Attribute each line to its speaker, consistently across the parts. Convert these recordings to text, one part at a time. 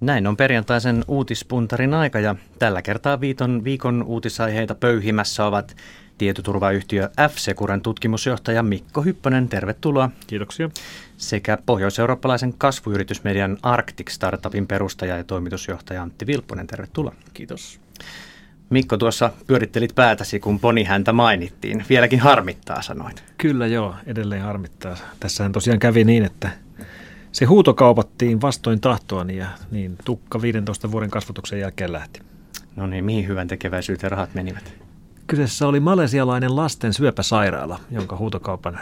Speaker 1: Näin on perjantaisen uutispuntarin aika ja tällä kertaa viiton, viikon uutisaiheita pöyhimässä ovat tietoturvayhtiö F-Securen tutkimusjohtaja Mikko Hyppönen, tervetuloa.
Speaker 2: Kiitoksia.
Speaker 1: Sekä pohjois-eurooppalaisen kasvuyritysmedian Arctic Startupin perustaja ja toimitusjohtaja Antti Vilppunen, tervetuloa.
Speaker 2: Kiitos.
Speaker 1: Mikko, tuossa pyörittelit päätäsi, kun poni häntä mainittiin. Vieläkin harmittaa, sanoit.
Speaker 2: Kyllä joo, edelleen harmittaa. Tässähän tosiaan kävi niin, että se huutokaupattiin vastoin tahtoani ja niin tukka 15 vuoden kasvatuksen jälkeen lähti.
Speaker 1: No niin, mihin hyvän tekeväisyyteen rahat menivät?
Speaker 2: Kyseessä oli malesialainen lasten syöpäsairaala, jonka huutokaupan,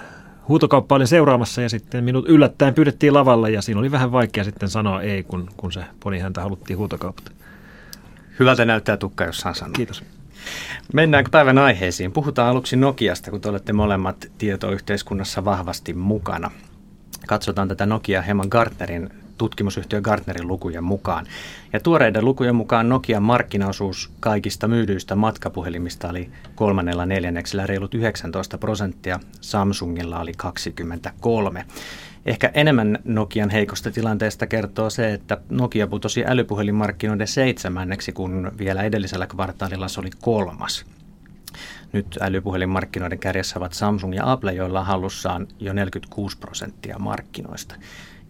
Speaker 2: huutokauppa oli seuraamassa ja sitten minut yllättäen pyydettiin lavalle ja siinä oli vähän vaikea sitten sanoa ei, kun, kun se poni häntä haluttiin huutokaupata.
Speaker 1: Hyvältä näyttää tukka, jos saan sanoa.
Speaker 2: Kiitos.
Speaker 1: Mennäänkö päivän aiheisiin? Puhutaan aluksi Nokiasta, kun te olette molemmat tietoyhteiskunnassa vahvasti mukana. Katsotaan tätä Nokia hieman Gartnerin tutkimusyhtiö Gartnerin lukujen mukaan. Ja tuoreiden lukujen mukaan Nokian markkinaosuus kaikista myydyistä matkapuhelimista oli kolmannella neljänneksellä reilut 19 prosenttia, Samsungilla oli 23. Ehkä enemmän Nokian heikosta tilanteesta kertoo se, että Nokia putosi älypuhelinmarkkinoiden seitsemänneksi, kun vielä edellisellä kvartaalilla se oli kolmas. Nyt älypuhelinmarkkinoiden kärjessä ovat Samsung ja Apple, joilla on hallussaan jo 46 prosenttia markkinoista.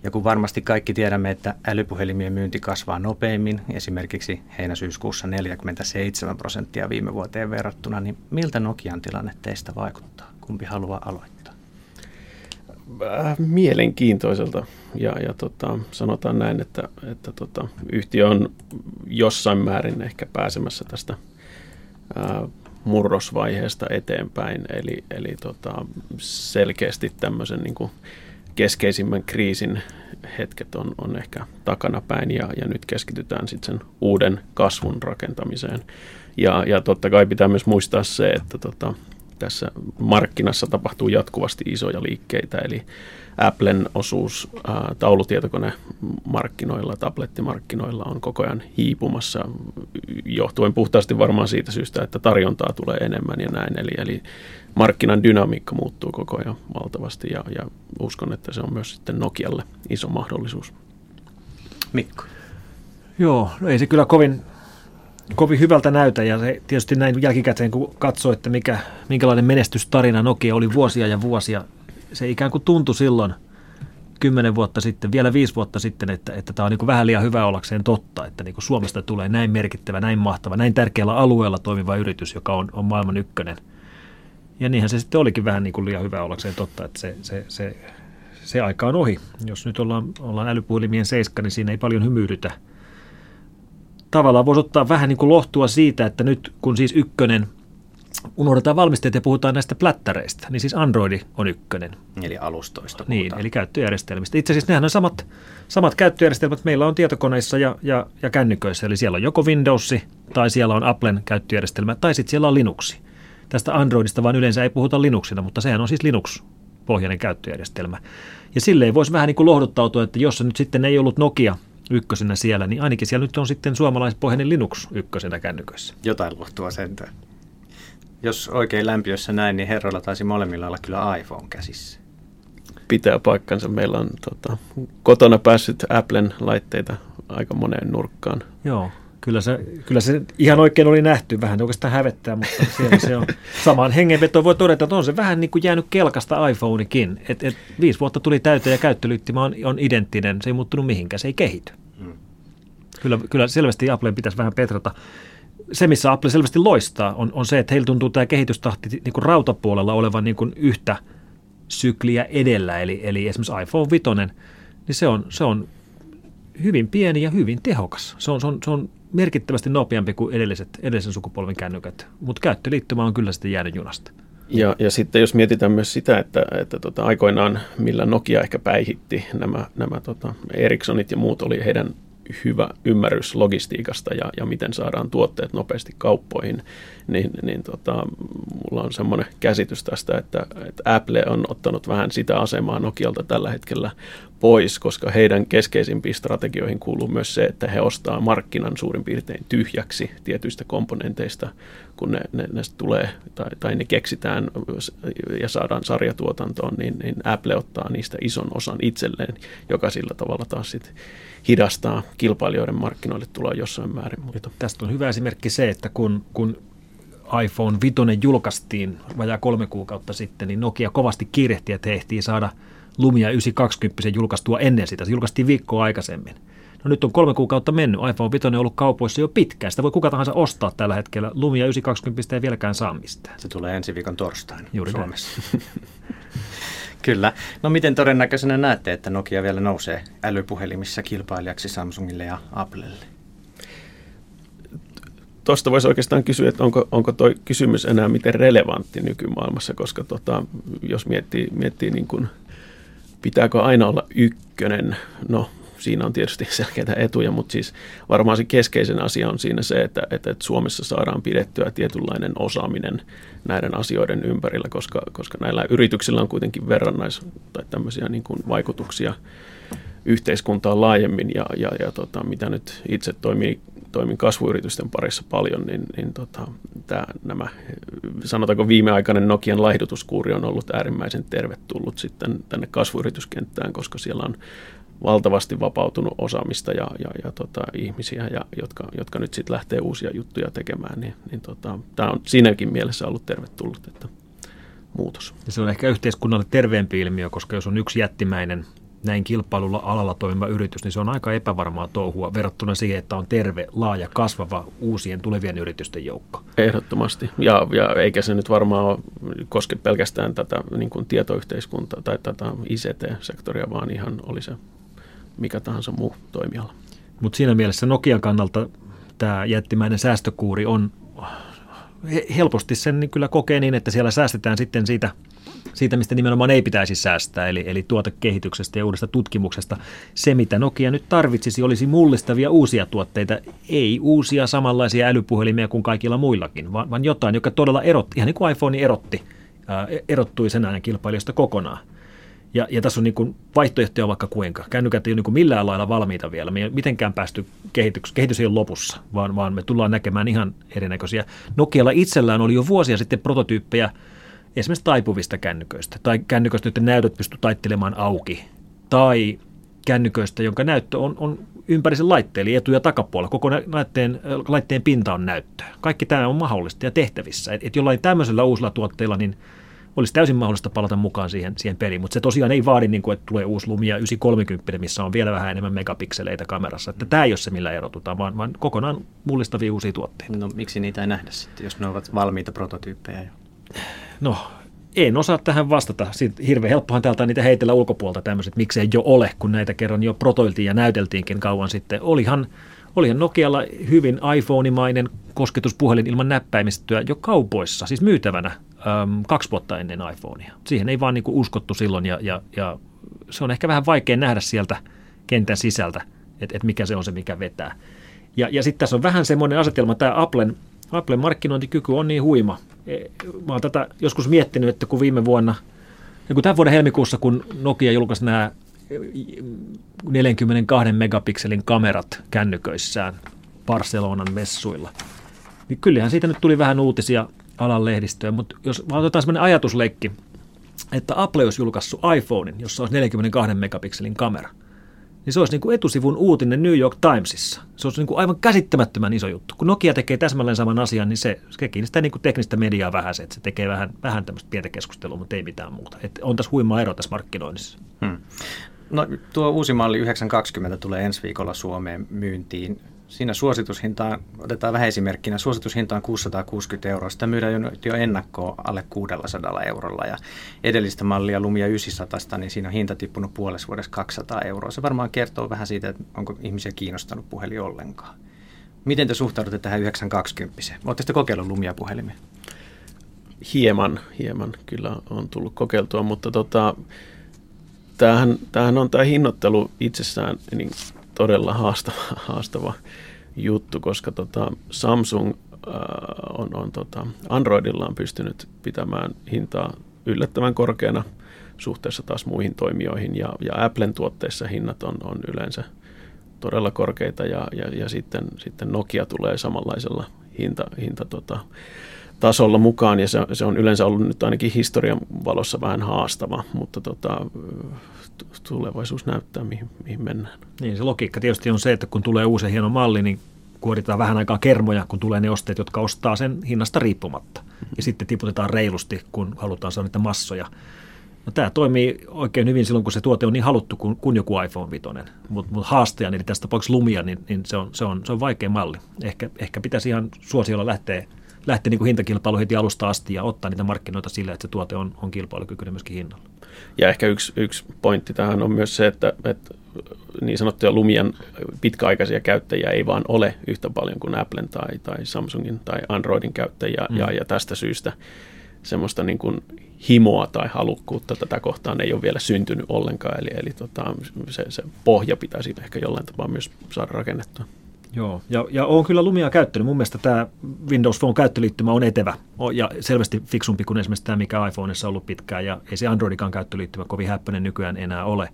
Speaker 1: Ja kun varmasti kaikki tiedämme, että älypuhelimien myynti kasvaa nopeimmin, esimerkiksi heinäsyyskuussa 47 prosenttia viime vuoteen verrattuna, niin miltä Nokian tilanne teistä vaikuttaa? Kumpi haluaa aloittaa?
Speaker 3: Äh, mielenkiintoiselta. Ja, ja tota, sanotaan näin, että, että tota, yhtiö on jossain määrin ehkä pääsemässä tästä ää, äh, murrosvaiheesta eteenpäin. Eli, eli tota, selkeästi tämmöisen niin kuin, keskeisimmän kriisin hetket on, on ehkä takanapäin ja, ja nyt keskitytään sitten sen uuden kasvun rakentamiseen. Ja, ja totta kai pitää myös muistaa se, että tota, tässä markkinassa tapahtuu jatkuvasti isoja liikkeitä, eli Applen osuus ää, taulutietokonemarkkinoilla, tablettimarkkinoilla on koko ajan hiipumassa, johtuen puhtaasti varmaan siitä syystä, että tarjontaa tulee enemmän ja näin. Eli, eli markkinan dynamiikka muuttuu koko ajan valtavasti ja, ja uskon, että se on myös sitten Nokialle iso mahdollisuus.
Speaker 1: Mikko.
Speaker 2: Joo, no ei se kyllä kovin, kovin hyvältä näytä ja se tietysti näin jälkikäteen kun katsoo, että mikä, minkälainen menestystarina Nokia oli vuosia ja vuosia, se ikään kuin tuntui silloin kymmenen vuotta sitten, vielä viisi vuotta sitten, että, että tämä on niin vähän liian hyvä ollakseen totta, että niin Suomesta tulee näin merkittävä, näin mahtava, näin tärkeällä alueella toimiva yritys, joka on, on maailman ykkönen – ja niinhän se sitten olikin vähän niin kuin liian hyvä ollakseen totta, että se, se, se, se aika on ohi. Jos nyt ollaan, ollaan älypuhelimien seiska, niin siinä ei paljon hymyilytä. Tavallaan voisi ottaa vähän niin kuin lohtua siitä, että nyt kun siis ykkönen, unohdetaan valmistajat ja puhutaan näistä plättäreistä, niin siis Androidi on ykkönen.
Speaker 1: Eli alustoista
Speaker 2: puhutaan. Niin, eli käyttöjärjestelmistä. Itse asiassa nehän on samat, samat käyttöjärjestelmät meillä on tietokoneissa ja, ja, ja kännyköissä. Eli siellä on joko Windows tai siellä on Applen käyttöjärjestelmä tai sitten siellä on Linuxi tästä Androidista, vaan yleensä ei puhuta Linuxina, mutta sehän on siis Linux-pohjainen käyttöjärjestelmä. Ja silleen voisi vähän niin kuin lohduttautua, että jos se nyt sitten ei ollut Nokia ykkösenä siellä, niin ainakin siellä nyt on sitten suomalaispohjainen Linux ykkösenä kännyköissä.
Speaker 1: Jotain lohtua sentään. Jos oikein lämpiössä näin, niin herroilla taisi molemmilla olla kyllä iPhone käsissä.
Speaker 3: Pitää paikkansa. Meillä on tota, kotona päässyt Applen laitteita aika moneen nurkkaan.
Speaker 2: Joo, Kyllä se, kyllä se ihan oikein oli nähty, vähän oikeastaan hävettää, mutta siellä se on. Samaan hengenvetoon voi todeta, että on se vähän niin kuin jäänyt kelkasta iPhonekin. Et, et viisi vuotta tuli täyteen ja käyttöliittymä on, on identtinen, se ei muuttunut mihinkään, se ei kehity. Hmm. Kyllä, kyllä selvästi Applen pitäisi vähän petrata. Se, missä Apple selvästi loistaa, on, on se, että heillä tuntuu tämä kehitystahti niin kuin rautapuolella olevan niin kuin yhtä sykliä edellä, eli, eli esimerkiksi iPhone 5, niin se on, se on hyvin pieni ja hyvin tehokas. Se on, se on, se on merkittävästi nopeampi kuin edelliset, edellisen sukupolven kännykät, mutta käyttöliittymä on kyllä sitten jäänyt junasta.
Speaker 3: Ja, ja sitten jos mietitään myös sitä, että, että tota, aikoinaan millä Nokia ehkä päihitti nämä, nämä tota, Ericssonit ja muut oli heidän hyvä ymmärrys logistiikasta ja, ja miten saadaan tuotteet nopeasti kauppoihin, niin, niin tota, mulla on semmoinen käsitys tästä, että, että Apple on ottanut vähän sitä asemaa Nokialta tällä hetkellä pois, koska heidän keskeisimpiin strategioihin kuuluu myös se, että he ostaa markkinan suurin piirtein tyhjäksi tietyistä komponenteista, kun ne, ne, ne tulee tai, tai ne keksitään ja saadaan sarjatuotantoon, niin, niin Apple ottaa niistä ison osan itselleen, joka sillä tavalla taas sit hidastaa kilpailijoiden markkinoille tuloa jossain määrin.
Speaker 2: Mutta. Tästä on hyvä esimerkki se, että kun, kun iPhone 5 julkaistiin vajaa kolme kuukautta sitten, niin Nokia kovasti kiirehti, että he ehtii saada Lumia 920 julkaistua ennen sitä. Se julkaistiin viikkoa aikaisemmin. No nyt on kolme kuukautta mennyt. iPhone 5 on ollut kaupoissa jo pitkään. Sitä voi kuka tahansa ostaa tällä hetkellä. Lumia 920 ei vieläkään saa mistään.
Speaker 1: Se tulee ensi viikon torstaina Juuri Suomessa. Kyllä. No miten todennäköisenä näette, että Nokia vielä nousee älypuhelimissa kilpailijaksi Samsungille ja Applelle?
Speaker 3: tuosta voisi oikeastaan kysyä, että onko, onko tuo kysymys enää miten relevantti nykymaailmassa, koska tota, jos miettii, miettii niin kuin, pitääkö aina olla ykkönen, no siinä on tietysti selkeitä etuja, mutta siis varmaan se keskeisen asia on siinä se, että, että, että Suomessa saadaan pidettyä tietynlainen osaaminen näiden asioiden ympärillä, koska, koska näillä yrityksillä on kuitenkin verrannais- tai tämmöisiä niin kuin vaikutuksia yhteiskuntaan laajemmin ja, ja, ja tota, mitä nyt itse toimii, toimin kasvuyritysten parissa paljon, niin, niin tota, tää, nämä, sanotaanko viimeaikainen Nokian laihdutuskuuri on ollut äärimmäisen tervetullut sitten tänne kasvuyrityskenttään, koska siellä on valtavasti vapautunut osaamista ja, ja, ja tota, ihmisiä, ja, jotka, jotka nyt sitten lähtee uusia juttuja tekemään, niin, niin tota, tämä on siinäkin mielessä ollut tervetullut, että muutos.
Speaker 2: Ja se on ehkä yhteiskunnalle terveempi ilmiö, koska jos on yksi jättimäinen näin kilpailulla alalla toimiva yritys, niin se on aika epävarmaa touhua verrattuna siihen, että on terve, laaja, kasvava uusien tulevien yritysten joukko.
Speaker 3: Ehdottomasti. Ja, ja eikä se nyt varmaan koske pelkästään tätä niin kuin tietoyhteiskuntaa tai tätä ICT-sektoria, vaan ihan oli se mikä tahansa muu toimiala.
Speaker 2: Mutta siinä mielessä Nokian kannalta tämä jättimäinen säästökuuri on helposti sen niin kyllä kokee niin, että siellä säästetään sitten siitä, siitä, mistä nimenomaan ei pitäisi säästää, eli, eli tuotekehityksestä ja uudesta tutkimuksesta. Se, mitä Nokia nyt tarvitsisi, olisi mullistavia uusia tuotteita, ei uusia samanlaisia älypuhelimia kuin kaikilla muillakin, vaan, vaan jotain, joka todella erotti, ihan niin kuin iPhone erotti, ää, erottui sen ajan kilpailijoista kokonaan. Ja, ja tässä on niin kuin vaihtoehtoja vaikka kuinka. Kännykät ei ole niin kuin millään lailla valmiita vielä. Me ei mitenkään päästy kehitys, kehitys ei ole lopussa, vaan, vaan me tullaan näkemään ihan erinäköisiä. Nokialla itsellään oli jo vuosia sitten prototyyppejä esimerkiksi taipuvista kännyköistä. Tai kännyköistä, joiden näytöt pysty taittelemaan auki. Tai kännyköistä, jonka näyttö on, on ympäri sen laitteen, eli etu- ja takapuolella. Koko laitteen, laitteen pinta on näyttöä. Kaikki tämä on mahdollista ja tehtävissä. Et, et jollain tämmöisellä uusilla tuotteilla, niin – olisi täysin mahdollista palata mukaan siihen, siihen peliin, mutta se tosiaan ei vaadi, niin kuin, että tulee uusi Lumia 930, missä on vielä vähän enemmän megapikseleitä kamerassa. Että tämä ei ole se, millä erotutaan, vaan, vaan kokonaan mullistavia uusia tuotteita.
Speaker 1: No miksi niitä ei nähdä sitten, jos ne ovat valmiita prototyyppejä jo?
Speaker 2: No, en osaa tähän vastata. Sitten hirveän helppohan täältä niitä heitellä ulkopuolta tämmöiset, miksei jo ole, kun näitä kerran jo protoiltiin ja näyteltiinkin kauan sitten. Olihan, olihan Nokialla hyvin iPhone-mainen kosketuspuhelin ilman näppäimistöä jo kaupoissa, siis myytävänä äm, kaksi vuotta ennen iPhonea. Siihen ei vaan niin uskottu silloin ja, ja, ja se on ehkä vähän vaikea nähdä sieltä kentän sisältä, että, että mikä se on se, mikä vetää. Ja, ja sitten tässä on vähän semmoinen asetelma, tämä Applen, Applen markkinointikyky on niin huima. Mä oon tätä joskus miettinyt, että kun viime vuonna, ja kun tämän vuoden helmikuussa, kun Nokia julkaisi nämä 42 megapikselin kamerat kännyköissään Barcelonan messuilla, niin kyllähän siitä nyt tuli vähän uutisia alan lehdistöön, mutta jos otetaan sellainen ajatusleikki, että Apple olisi julkaissut iPhonein, jossa olisi 42 megapikselin kamera, niin se olisi niin kuin etusivun uutinen New York Timesissa. Se olisi niin kuin aivan käsittämättömän iso juttu. Kun Nokia tekee täsmälleen saman asian, niin se, se sitä niin kuin teknistä mediaa vähän se, että se tekee vähän, vähän tämmöistä pientä keskustelua, mutta ei mitään muuta. Et on tässä huima ero tässä markkinoinnissa. Hmm.
Speaker 1: No, tuo uusi malli 920 tulee ensi viikolla Suomeen myyntiin siinä suositushintaan, otetaan vähän esimerkkinä, suositushinta on 660 euroa. Sitä myydään jo, ennakkoon alle 600 eurolla ja edellistä mallia Lumia 900, niin siinä on hinta tippunut puolessa vuodessa 200 euroa. Se varmaan kertoo vähän siitä, että onko ihmisiä kiinnostanut puhelin ollenkaan. Miten te suhtaudutte tähän 920? Oletteko te kokeillut Lumia puhelimia?
Speaker 3: Hieman, hieman kyllä on tullut kokeiltua, mutta tota, tämähän, tämähän on tämä hinnoittelu itsessään niin todella haastava, haastava juttu, koska tota Samsung äh, on, on tota, Androidilla on pystynyt pitämään hintaa yllättävän korkeana suhteessa taas muihin toimijoihin. Ja, ja Applen tuotteissa hinnat on, on yleensä todella korkeita ja, ja, ja sitten, sitten Nokia tulee samanlaisella hinta, hinta tota, tasolla mukaan ja se, se on yleensä ollut nyt ainakin historian valossa vähän haastava, mutta tota, tulevaisuus näyttää, mihin, mihin mennään.
Speaker 2: Niin, se logiikka tietysti on se, että kun tulee uusi hieno malli, niin kuoritaan vähän aikaa kermoja, kun tulee ne osteet, jotka ostaa sen hinnasta riippumatta. Ja sitten tiputetaan reilusti, kun halutaan saada niitä massoja. No, tämä toimii oikein hyvin silloin, kun se tuote on niin haluttu kuin, kuin joku iPhone 5. Mutta mut haastajan, eli tästä tapauksessa Lumia, niin, niin se, on, se, on, se on vaikea malli. Ehkä, ehkä pitäisi ihan suosiolla lähteä, lähteä niin kuin hintakilpailu heti alusta asti ja ottaa niitä markkinoita sillä, että se tuote on, on kilpailukykyinen myöskin hinnalla.
Speaker 3: Ja ehkä yksi, yksi pointti tähän on myös se, että, että niin sanottuja Lumian pitkäaikaisia käyttäjiä ei vaan ole yhtä paljon kuin Applen tai, tai Samsungin tai Androidin käyttäjiä, mm. ja, ja tästä syystä semmoista niin kuin himoa tai halukkuutta tätä kohtaan ei ole vielä syntynyt ollenkaan, eli, eli tota, se, se pohja pitäisi ehkä jollain tapaa myös saada rakennettua.
Speaker 2: Joo, ja, ja olen kyllä Lumia käyttänyt. Mun mielestä tämä Windows Phone käyttöliittymä on etevä ja selvästi fiksumpi kuin esimerkiksi tämä, mikä iPhoneissa on ollut pitkään, ja ei se Androidikaan käyttöliittymä kovin häppöinen nykyään enää ole.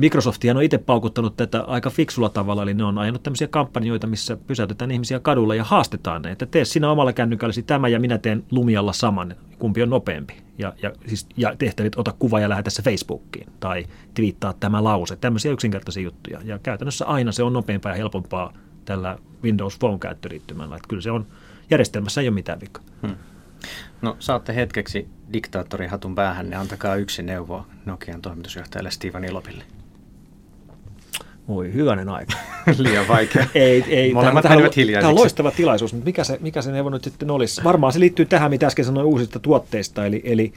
Speaker 2: Microsoftia on itse paukuttanut tätä aika fiksulla tavalla, eli ne on ajanut tämmöisiä kampanjoita, missä pysäytetään ihmisiä kadulla ja haastetaan ne, että tee sinä omalla kännykälläsi tämä ja minä teen Lumialla saman, kumpi on nopeampi. Ja, ja, siis, ja tehtävät ota kuva ja lähetä se Facebookiin tai twiittaa tämä lause, tämmöisiä yksinkertaisia juttuja. Ja käytännössä aina se on nopeampaa ja helpompaa tällä Windows Phone-käyttöliittymällä. Että kyllä se on, järjestelmässä ei ole mitään vikaa. Hmm.
Speaker 1: No saatte hetkeksi diktaattorin hatun päähän, niin antakaa yksi neuvo Nokian toimitusjohtajalle Steven Ilopille.
Speaker 2: Voi hyvänen aika.
Speaker 1: Liian vaikea.
Speaker 2: ei, ei.
Speaker 1: Molemmat
Speaker 2: tämä,
Speaker 1: tämä
Speaker 2: on loistava tilaisuus, mutta mikä se, mikä se neuvo nyt sitten olisi? Varmaan se liittyy tähän, mitä äsken sanoin uusista tuotteista, eli, eli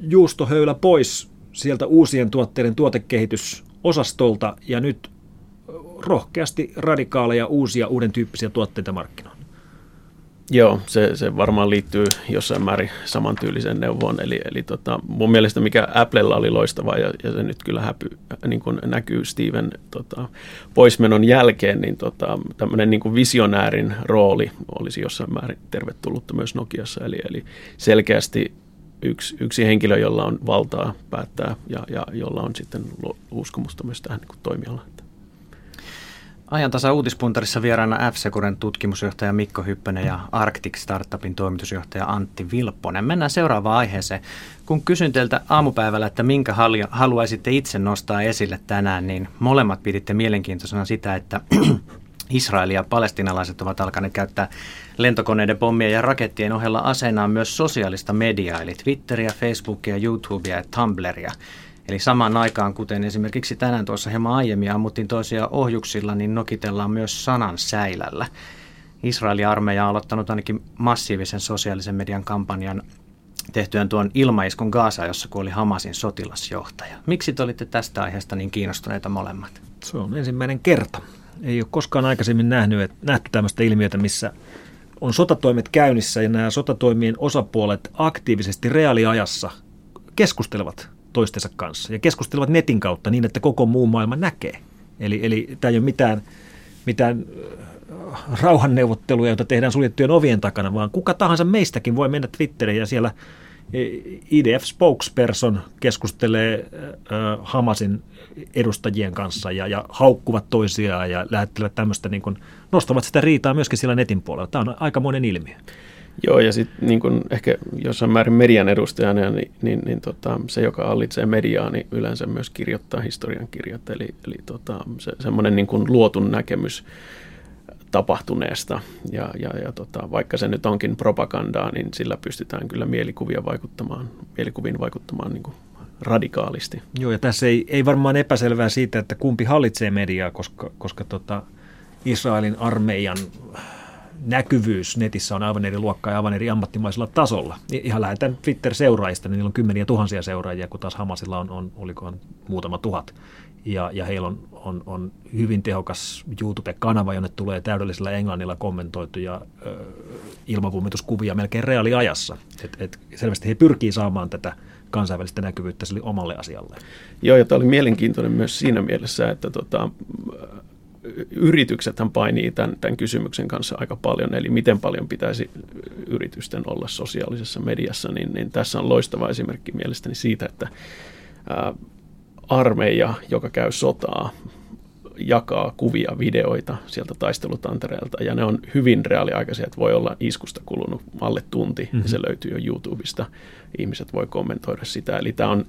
Speaker 2: juustohöylä pois sieltä uusien tuotteiden tuotekehitysosastolta ja nyt rohkeasti radikaaleja uusia uuden tyyppisiä tuotteita markkinoille.
Speaker 3: Joo, se, se varmaan liittyy jossain määrin samantyyliseen neuvoon. Eli, eli tota, mun mielestä mikä Applella oli loistava ja, ja se nyt kyllä häpy, niin kuin näkyy Steven tota, poismenon jälkeen, niin tota, tämmöinen niin kuin visionäärin rooli olisi jossain määrin tervetullutta myös Nokiassa. Eli, eli selkeästi yksi, yksi henkilö, jolla on valtaa päättää ja, ja jolla on sitten uskomusta myös tähän niin toimialaan.
Speaker 1: Ajantasa uutispuntarissa vieraana f tutkimusjohtaja Mikko Hyppönen ja Arctic Startupin toimitusjohtaja Antti Vilpponen. Mennään seuraavaan aiheeseen. Kun kysyn teiltä aamupäivällä, että minkä haluaisitte itse nostaa esille tänään, niin molemmat piditte mielenkiintoisena sitä, että Israel ja palestinalaiset ovat alkaneet käyttää lentokoneiden, pommien ja rakettien ohella aseenaan myös sosiaalista mediaa, eli Twitteriä, Facebookia, YouTubea ja Tumblria. Eli samaan aikaan, kuten esimerkiksi tänään tuossa hieman aiemmin ammuttiin toisia ohjuksilla, niin nokitellaan myös sanan säilällä. Israelin armeija on aloittanut ainakin massiivisen sosiaalisen median kampanjan tehtyään tuon ilmaiskun Gaasa, jossa kuoli Hamasin sotilasjohtaja. Miksi te olitte tästä aiheesta niin kiinnostuneita molemmat?
Speaker 2: Se on ensimmäinen kerta. Ei ole koskaan aikaisemmin nähnyt, nähty tämmöistä ilmiötä, missä on sotatoimet käynnissä ja nämä sotatoimien osapuolet aktiivisesti reaaliajassa keskustelevat toistensa kanssa ja keskustelevat netin kautta niin, että koko muu maailma näkee. Eli, eli tämä ei ole mitään, mitään äh, rauhanneuvotteluja, joita tehdään suljettujen ovien takana, vaan kuka tahansa meistäkin voi mennä Twitteriin ja siellä e, IDF spokesperson keskustelee äh, Hamasin edustajien kanssa ja, ja haukkuvat toisiaan ja lähettelevät tämmöistä, niin kuin, nostavat sitä riitaa myöskin siellä netin puolella. Tämä on aikamoinen ilmiö.
Speaker 3: Joo, ja sitten niin ehkä jossain määrin median edustajana, niin, niin, niin tota, se, joka hallitsee mediaa, niin yleensä myös kirjoittaa historian kirjat. Eli, eli tota, se, semmoinen niin luotun näkemys tapahtuneesta. Ja, ja, ja tota, vaikka se nyt onkin propagandaa, niin sillä pystytään kyllä mielikuvia vaikuttamaan, mielikuviin vaikuttamaan niin kuin radikaalisti.
Speaker 2: Joo, ja tässä ei, ei varmaan epäselvää siitä, että kumpi hallitsee mediaa, koska, koska tota, Israelin armeijan näkyvyys netissä on aivan eri luokkaa ja aivan eri ammattimaisella tasolla. Ihan lähetän Twitter-seuraajista, niin niillä on kymmeniä tuhansia seuraajia, kun taas Hamasilla on, on olikohan muutama tuhat. Ja, ja heillä on, on, on hyvin tehokas YouTube-kanava, jonne tulee täydellisellä englannilla kommentoituja ilmavumituskuvia melkein reaaliajassa. Et, et selvästi he pyrkii saamaan tätä kansainvälistä näkyvyyttä sille omalle asialle.
Speaker 3: Joo, ja tämä oli mielenkiintoinen myös siinä mielessä, että tota, yrityksethän painii tämän, tämän kysymyksen kanssa aika paljon, eli miten paljon pitäisi yritysten olla sosiaalisessa mediassa, niin, niin tässä on loistava esimerkki mielestäni siitä, että ää, armeija, joka käy sotaa, jakaa kuvia, videoita sieltä taistelutantereelta, ja ne on hyvin reaaliaikaisia, että voi olla iskusta kulunut alle tunti, mm-hmm. ja se löytyy jo YouTubesta. Ihmiset voi kommentoida sitä, eli tämä on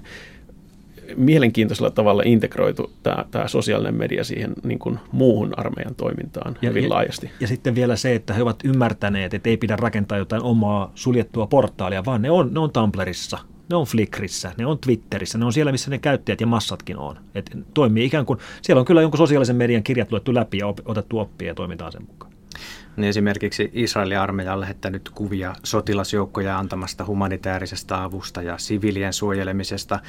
Speaker 3: mielenkiintoisella tavalla integroitu tämä, tämä sosiaalinen media siihen niin kuin muuhun armeijan toimintaan ja, hyvin laajasti.
Speaker 2: Ja, ja sitten vielä se, että he ovat ymmärtäneet, että ei pidä rakentaa jotain omaa suljettua portaalia, vaan ne on, ne on Tumblrissa, ne on Flickrissä, ne on Twitterissä, ne on siellä, missä ne käyttäjät ja massatkin on. Et toimii ikään kuin, siellä on kyllä jonkun sosiaalisen median kirjat luettu läpi ja op, otettu oppia ja toimitaan sen mukaan.
Speaker 1: Niin esimerkiksi Israelin armeija on lähettänyt kuvia sotilasjoukkoja antamasta humanitaarisesta avusta ja sivilien suojelemisesta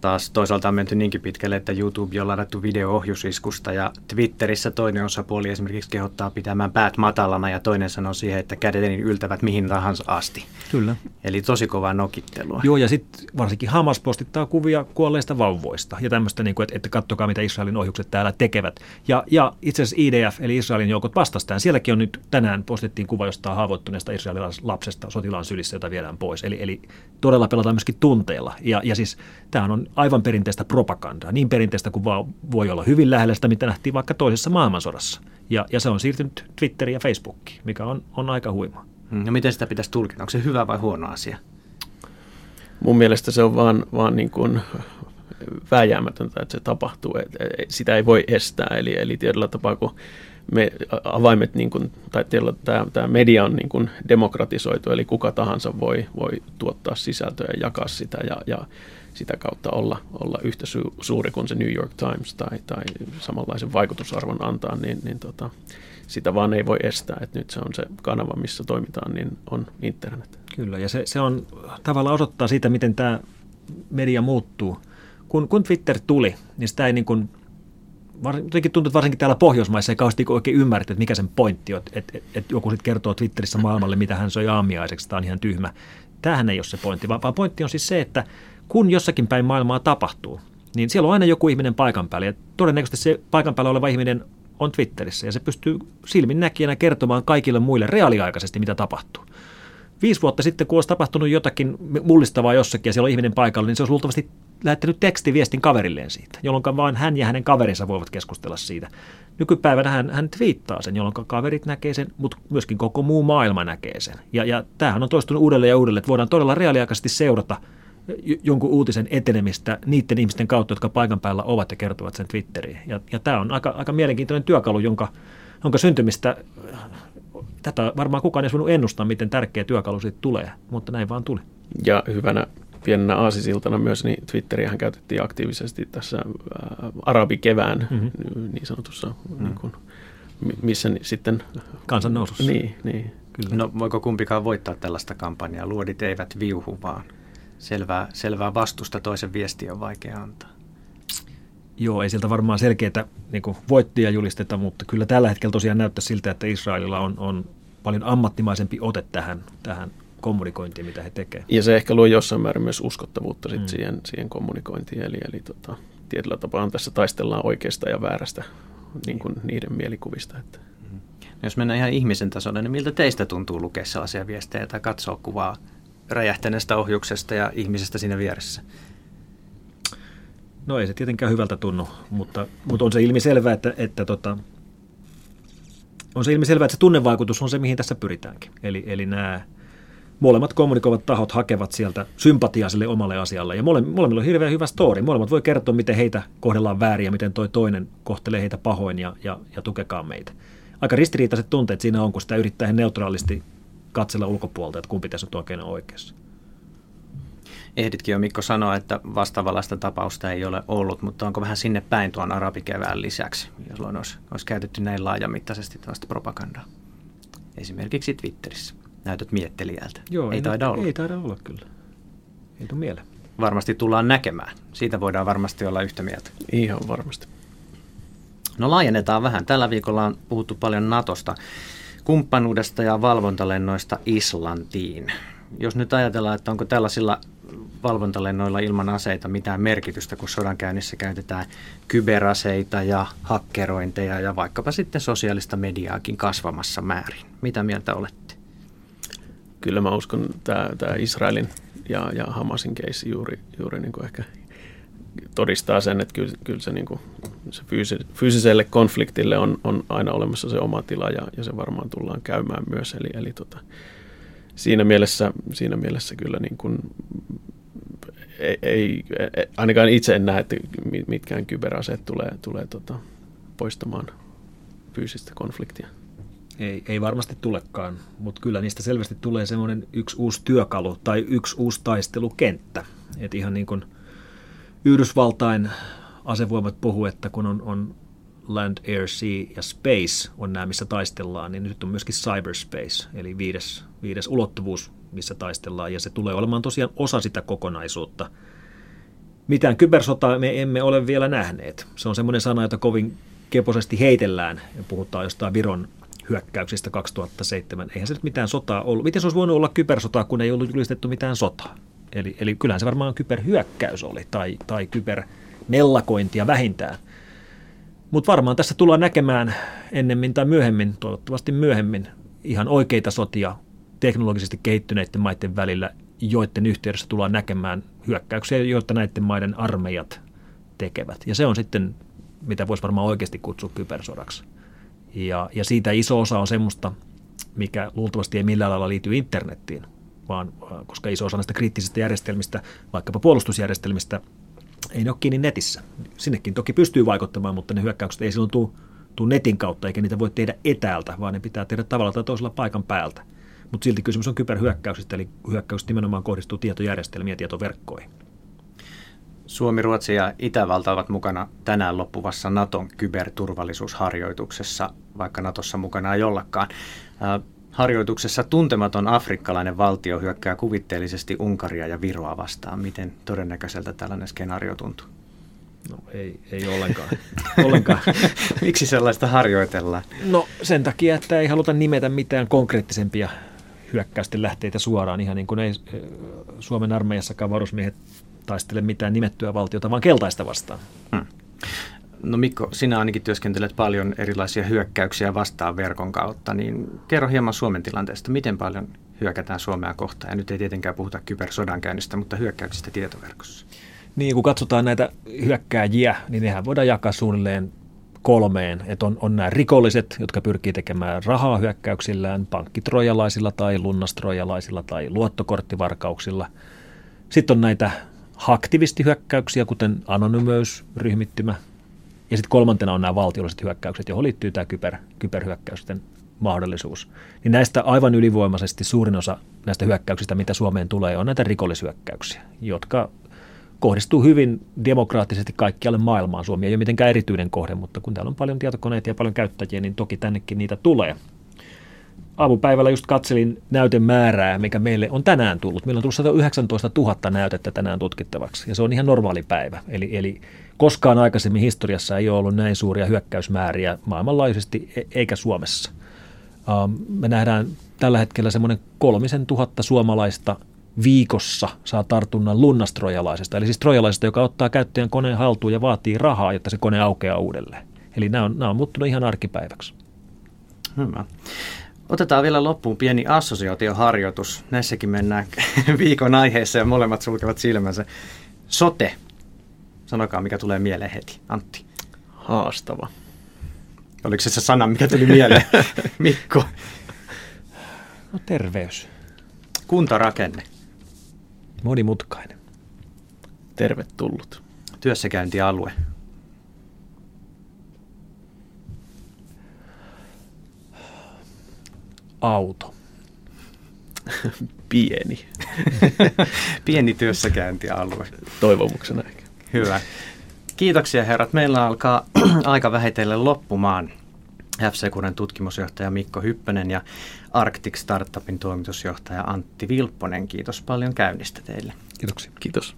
Speaker 1: taas toisaalta on menty niinkin pitkälle, että YouTube on ladattu video-ohjusiskusta ja Twitterissä toinen osapuoli esimerkiksi kehottaa pitämään päät matalana ja toinen sanoo siihen, että kädet niin yltävät mihin tahansa asti.
Speaker 2: Kyllä.
Speaker 1: Eli tosi kovaa nokittelua.
Speaker 2: Joo ja sitten varsinkin Hamas postittaa kuvia kuolleista vauvoista ja tämmöistä, niin kuin, että, että katsokaa mitä Israelin ohjukset täällä tekevät. Ja, ja itse asiassa IDF eli Israelin joukot vastastaan. Sielläkin on nyt tänään postittiin kuva jostain haavoittuneesta Israelin lapsesta sotilaan sylissä, jota viedään pois. Eli, eli todella pelataan myöskin tunteilla. Ja, ja siis tämähän on aivan perinteistä propagandaa, niin perinteistä kuin vaan voi olla hyvin lähellä sitä, mitä nähtiin vaikka toisessa maailmansodassa. Ja, ja se on siirtynyt Twitteriin ja Facebookiin, mikä on, on aika huima.
Speaker 1: No miten sitä pitäisi tulkita? Onko se hyvä vai huono asia?
Speaker 3: Mun mielestä se on vaan, vaan niin kuin vääjäämätöntä, että se tapahtuu. Sitä ei voi estää. Eli, eli tietyllä tapaa, kun me, avaimet, niin kuin, tai tämä, tämä media on niin kuin demokratisoitu, eli kuka tahansa voi, voi tuottaa sisältöä ja jakaa sitä. Ja, ja sitä kautta olla, olla yhtä su- suuri kuin se New York Times tai, tai samanlaisen vaikutusarvon antaa, niin, niin tota, sitä vaan ei voi estää. Että nyt se on se kanava, missä toimitaan, niin on internet.
Speaker 2: Kyllä, ja se, se on tavallaan osoittaa siitä, miten tämä media muuttuu. Kun, kun Twitter tuli, niin sitä ei niin kuin, jotenkin tuntuu, että varsinkin täällä Pohjoismaissa ei kauheasti oikein ymmärretty, että mikä sen pointti on. Että et, et, joku sitten kertoo Twitterissä maailmalle, mitä hän soi aamiaiseksi, tämä on ihan tyhmä. Tämähän ei ole se pointti, vaan, vaan pointti on siis se, että kun jossakin päin maailmaa tapahtuu, niin siellä on aina joku ihminen paikan päällä. Ja todennäköisesti se paikan päällä oleva ihminen on Twitterissä ja se pystyy silmin näkijänä kertomaan kaikille muille reaaliaikaisesti, mitä tapahtuu. Viisi vuotta sitten, kun olisi tapahtunut jotakin mullistavaa jossakin ja siellä on ihminen paikalla, niin se olisi luultavasti lähettänyt tekstiviestin kaverilleen siitä, jolloin vain hän ja hänen kaverinsa voivat keskustella siitä. Nykypäivänä hän, hän twiittaa sen, jolloin kaverit näkee sen, mutta myöskin koko muu maailma näkee sen. Ja, ja tämähän on toistunut uudelleen ja uudelleen, että voidaan todella reaaliaikaisesti seurata – jonkun uutisen etenemistä niiden ihmisten kautta, jotka paikan päällä ovat ja kertovat sen Twitteriin. Ja, ja tämä on aika, aika mielenkiintoinen työkalu, jonka, jonka syntymistä, tätä varmaan kukaan ei voinut ennustaa, miten tärkeä työkalu siitä tulee, mutta näin vaan tuli.
Speaker 3: Ja hyvänä pienenä aasisiltana myös, niin Twitteriähän käytettiin aktiivisesti tässä ää, arabikevään mm-hmm. niin sanotussa, mm-hmm. niin kuin, missä sitten...
Speaker 2: Kansannousussa.
Speaker 3: Niin, niin.
Speaker 1: Kyllä. No voiko kumpikaan voittaa tällaista kampanjaa? Luodit eivät viuhu, vaan selvää, selvää vastusta toisen viesti on vaikea antaa.
Speaker 2: Joo, ei sieltä varmaan selkeitä niin voittia julisteta, mutta kyllä tällä hetkellä tosiaan näyttää siltä, että Israelilla on, on paljon ammattimaisempi ote tähän, tähän kommunikointiin, mitä he tekevät.
Speaker 3: Ja se ehkä luo jossain määrin myös uskottavuutta sit mm. siihen, siihen kommunikointiin. Eli, eli tota, tietyllä tapaa tässä taistellaan oikeasta ja väärästä niin kuin niiden mielikuvista. Että. Mm.
Speaker 1: Jos mennään ihan ihmisen tasolle, niin miltä teistä tuntuu lukea sellaisia viestejä tai katsoa kuvaa räjähtäneestä ohjuksesta ja ihmisestä siinä vieressä?
Speaker 2: No ei se tietenkään hyvältä tunnu, mutta, mutta on se ilmiselvää, että, että tota, on se ilmiselvää, että se tunnevaikutus on se, mihin tässä pyritäänkin. Eli, eli nämä molemmat kommunikoivat tahot hakevat sieltä sympatiaa sille omalle asialle. Ja mole, molemmilla on hirveän hyvä story. Molemmat voi kertoa, miten heitä kohdellaan väärin ja miten toi toinen kohtelee heitä pahoin ja, ja, ja tukekaa meitä. Aika ristiriitaiset tunteet siinä on, kun sitä yrittää neutraalisti katsella ulkopuolta, että kumpi tässä nyt oikein on oikeassa.
Speaker 1: Ehditkin jo Mikko sanoa, että vastaavallaista tapausta ei ole ollut, mutta onko vähän sinne päin tuon arabikevään lisäksi, jolloin olisi, olisi käytetty näin laajamittaisesti tällaista propagandaa? Esimerkiksi Twitterissä. Näytöt miettelijältä.
Speaker 2: Joo,
Speaker 1: ei, ei taida olla.
Speaker 2: Ei taida olla kyllä. Ei tule mieleen.
Speaker 1: Varmasti tullaan näkemään. Siitä voidaan varmasti olla yhtä mieltä.
Speaker 3: Ihan varmasti.
Speaker 1: No laajennetaan vähän. Tällä viikolla on puhuttu paljon Natosta kumppanuudesta ja valvontalennoista Islantiin. Jos nyt ajatellaan, että onko tällaisilla valvontalennoilla ilman aseita mitään merkitystä, kun sodankäynnissä käytetään kyberaseita ja hakkerointeja ja vaikkapa sitten sosiaalista mediaakin kasvamassa määrin. Mitä mieltä olette?
Speaker 3: kyllä mä uskon, tämä, tämä Israelin ja, ja Hamasin keissi juuri, juuri niin kuin ehkä todistaa sen, että kyllä, kyllä se, niin kuin, se fyysi, fyysiselle konfliktille on, on aina olemassa se oma tila ja, ja se varmaan tullaan käymään myös. Eli, eli tota, siinä, mielessä, siinä mielessä kyllä niin kuin, ei, ei, ainakaan itse en näe, että mitkään kyberaseet tulee, tulee tota, poistamaan fyysistä konfliktia.
Speaker 2: Ei, ei varmasti tulekaan, mutta kyllä niistä selvästi tulee semmoinen yksi uusi työkalu tai yksi uusi taistelukenttä. Et ihan niin kuin Yhdysvaltain asevoimat puhuu, että kun on, on land, air, sea ja space on nämä, missä taistellaan, niin nyt on myöskin cyberspace, eli viides, viides ulottuvuus, missä taistellaan, ja se tulee olemaan tosiaan osa sitä kokonaisuutta. Mitään kybersotaa me emme ole vielä nähneet. Se on semmoinen sana, jota kovin keposesti heitellään, ja puhutaan jostain Viron hyökkäyksistä 2007. Eihän se nyt mitään sotaa ollut. Miten se olisi voinut olla kybersotaa, kun ei ollut julistettu mitään sotaa? Eli, eli kyllähän se varmaan kyberhyökkäys oli, tai, tai kybermellakointia vähintään – mutta varmaan tässä tullaan näkemään ennemmin tai myöhemmin, toivottavasti myöhemmin, ihan oikeita sotia teknologisesti kehittyneiden maiden välillä, joiden yhteydessä tullaan näkemään hyökkäyksiä, joita näiden maiden armeijat tekevät. Ja se on sitten, mitä voisi varmaan oikeasti kutsua kybersodaksi. Ja, ja siitä iso osa on semmoista, mikä luultavasti ei millään lailla liity internettiin, vaan koska iso osa näistä kriittisistä järjestelmistä, vaikkapa puolustusjärjestelmistä, ei ne ole kiinni netissä. Sinnekin toki pystyy vaikuttamaan, mutta ne hyökkäykset ei silloin tule, tule netin kautta, eikä niitä voi tehdä etäältä, vaan ne pitää tehdä tavalla tai toisella paikan päältä. Mutta silti kysymys on kyberhyökkäyksistä, eli hyökkäykset nimenomaan kohdistuu tietojärjestelmiin ja tietoverkkoihin.
Speaker 1: Suomi, Ruotsi ja Itävalta ovat mukana tänään loppuvassa Naton kyberturvallisuusharjoituksessa, vaikka Natossa mukana ei ollakaan. Harjoituksessa tuntematon afrikkalainen valtio hyökkää kuvitteellisesti Unkaria ja Viroa vastaan. Miten todennäköiseltä tällainen skenaario tuntuu?
Speaker 2: No ei, ei ollenkaan. ollenkaan.
Speaker 1: Miksi sellaista harjoitellaan?
Speaker 2: No sen takia, että ei haluta nimetä mitään konkreettisempia hyökkäysten lähteitä suoraan, ihan niin kuin ei Suomen armeijassakaan varusmiehet taistele mitään nimettyä valtiota, vaan keltaista vastaan. Hmm.
Speaker 1: No Mikko, sinä ainakin työskentelet paljon erilaisia hyökkäyksiä vastaan verkon kautta, niin kerro hieman Suomen tilanteesta. Miten paljon hyökätään Suomea kohtaan? Ja nyt ei tietenkään puhuta kybersodankäynnistä, mutta hyökkäyksistä tietoverkossa.
Speaker 2: Niin, kun katsotaan näitä hyökkääjiä, niin nehän voidaan jakaa suunnilleen kolmeen. Että on, on nämä rikolliset, jotka pyrkii tekemään rahaa hyökkäyksillään, pankkitrojalaisilla tai lunnastrojalaisilla tai luottokorttivarkauksilla. Sitten on näitä aktivistihyökkäyksiä, kuten Anonymous-ryhmittymä, ja sitten kolmantena on nämä valtiolliset hyökkäykset, johon liittyy tämä kyber, kyberhyökkäysten mahdollisuus. Niin näistä aivan ylivoimaisesti suurin osa näistä hyökkäyksistä, mitä Suomeen tulee, on näitä rikollishyökkäyksiä, jotka kohdistuu hyvin demokraattisesti kaikkialle maailmaan. Suomi ei ole mitenkään erityinen kohde, mutta kun täällä on paljon tietokoneita ja paljon käyttäjiä, niin toki tännekin niitä tulee. Aamupäivällä just katselin näytemäärää, mikä meille on tänään tullut. Meillä on tullut 119 000 näytettä tänään tutkittavaksi, ja se on ihan normaali päivä. Eli, eli Koskaan aikaisemmin historiassa ei ole ollut näin suuria hyökkäysmääriä maailmanlaajuisesti e- eikä Suomessa. Um, me nähdään tällä hetkellä semmoinen kolmisen tuhatta suomalaista viikossa saa tartunnan lunnastrojalaisesta, eli siis trojalaisesta, joka ottaa käyttäjän koneen haltuun ja vaatii rahaa, jotta se kone aukeaa uudelleen. Eli nämä on, nämä on muuttunut ihan arkipäiväksi.
Speaker 1: Hyvä. Otetaan vielä loppuun pieni assosiaatioharjoitus. Näissäkin mennään viikon aiheessa ja molemmat sulkevat silmänsä. Sote Sanokaa, mikä tulee mieleen heti. Antti.
Speaker 3: Haastava.
Speaker 1: Oliko se se sana, mikä tuli mieleen? Mikko.
Speaker 2: No terveys.
Speaker 1: Kuntarakenne.
Speaker 2: Monimutkainen.
Speaker 3: Tervetullut.
Speaker 1: Työssäkäyntialue.
Speaker 2: Auto.
Speaker 3: Pieni.
Speaker 1: Pieni työssäkäyntialue.
Speaker 3: Toivomuksena ehkä.
Speaker 1: Hyvä. Kiitoksia herrat. Meillä alkaa aika vähitellen loppumaan. f tutkimusjohtaja Mikko Hyppönen ja Arctic Startupin toimitusjohtaja Antti Vilpponen. Kiitos paljon käynnistä teille.
Speaker 2: Kiitoksia.
Speaker 3: Kiitos.